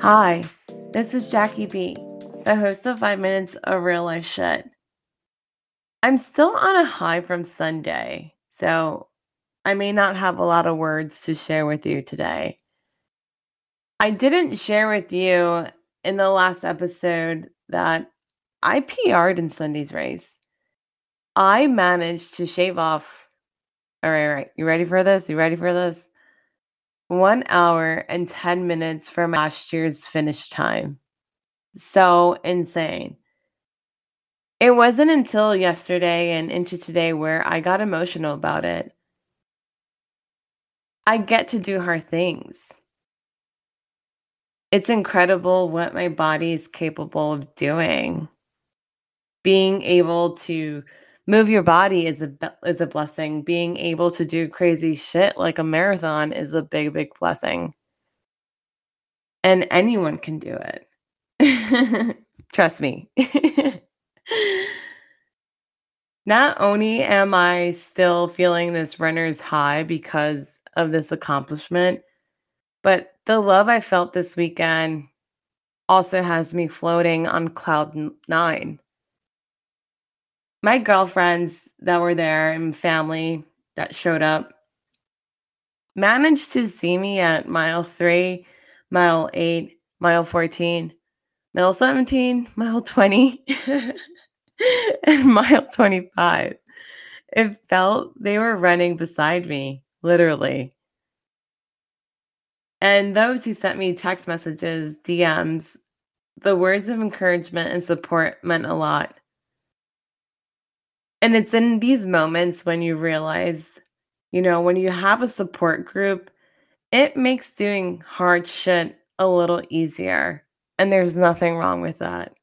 Hi, this is Jacqui B, the host of 5 Minutes of Real Life Shit. I'm still on a high from Sunday, so I may not have a lot of words to share with you today. I didn't share with you in the last episode that I PR'd in Sunday's race. I managed to shave off. All right, all right. You ready for this? You ready for this? One hour and 10 minutes from last year's finish time. So insane. It wasn't until yesterday and into today where I got emotional about it. I get to do hard things. It's incredible what my body is capable of doing. Being able to move your body is a is a blessing. Being able to do crazy shit like a marathon is a big big blessing. And anyone can do it. Trust me. Not only am I still feeling this runner's high because of this accomplishment, but the love I felt this weekend also has me floating on cloud nine. My girlfriends that were there and family that showed up managed to see me at mile three, mile eight, mile 14, mile 17, mile 20, and mile 25. It felt they were running beside me, literally. And those who sent me text messages, DMs, the words of encouragement and support meant a lot. And it's in these moments when you realize, you know, when you have a support group, it makes doing hard shit a little easier. And there's nothing wrong with that.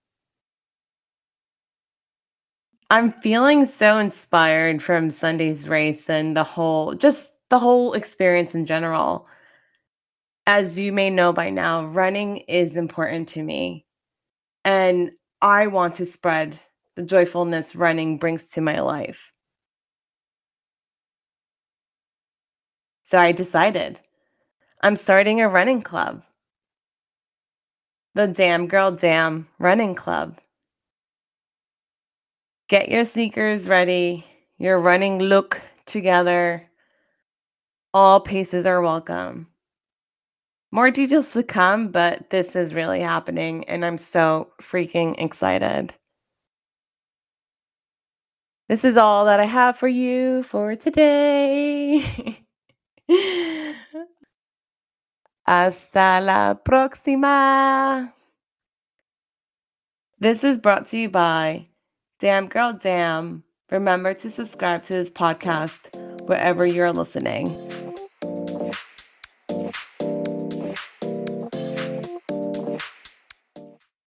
I'm feeling so inspired from Sunday's race and the whole, just the whole experience in general as you may know by now, running is important to me. And I want to spread the joyfulness running brings to my life. So I decided I'm starting a running club. The Damn Girl Damn Running Club. Get your sneakers ready, your running look together. All paces are welcome. More details to come, but this is really happening, and I'm so freaking excited. This is all that I have for you for today. Hasta la próxima. This is brought to you by Damn Girl Damn. Remember to subscribe to this podcast wherever you're listening.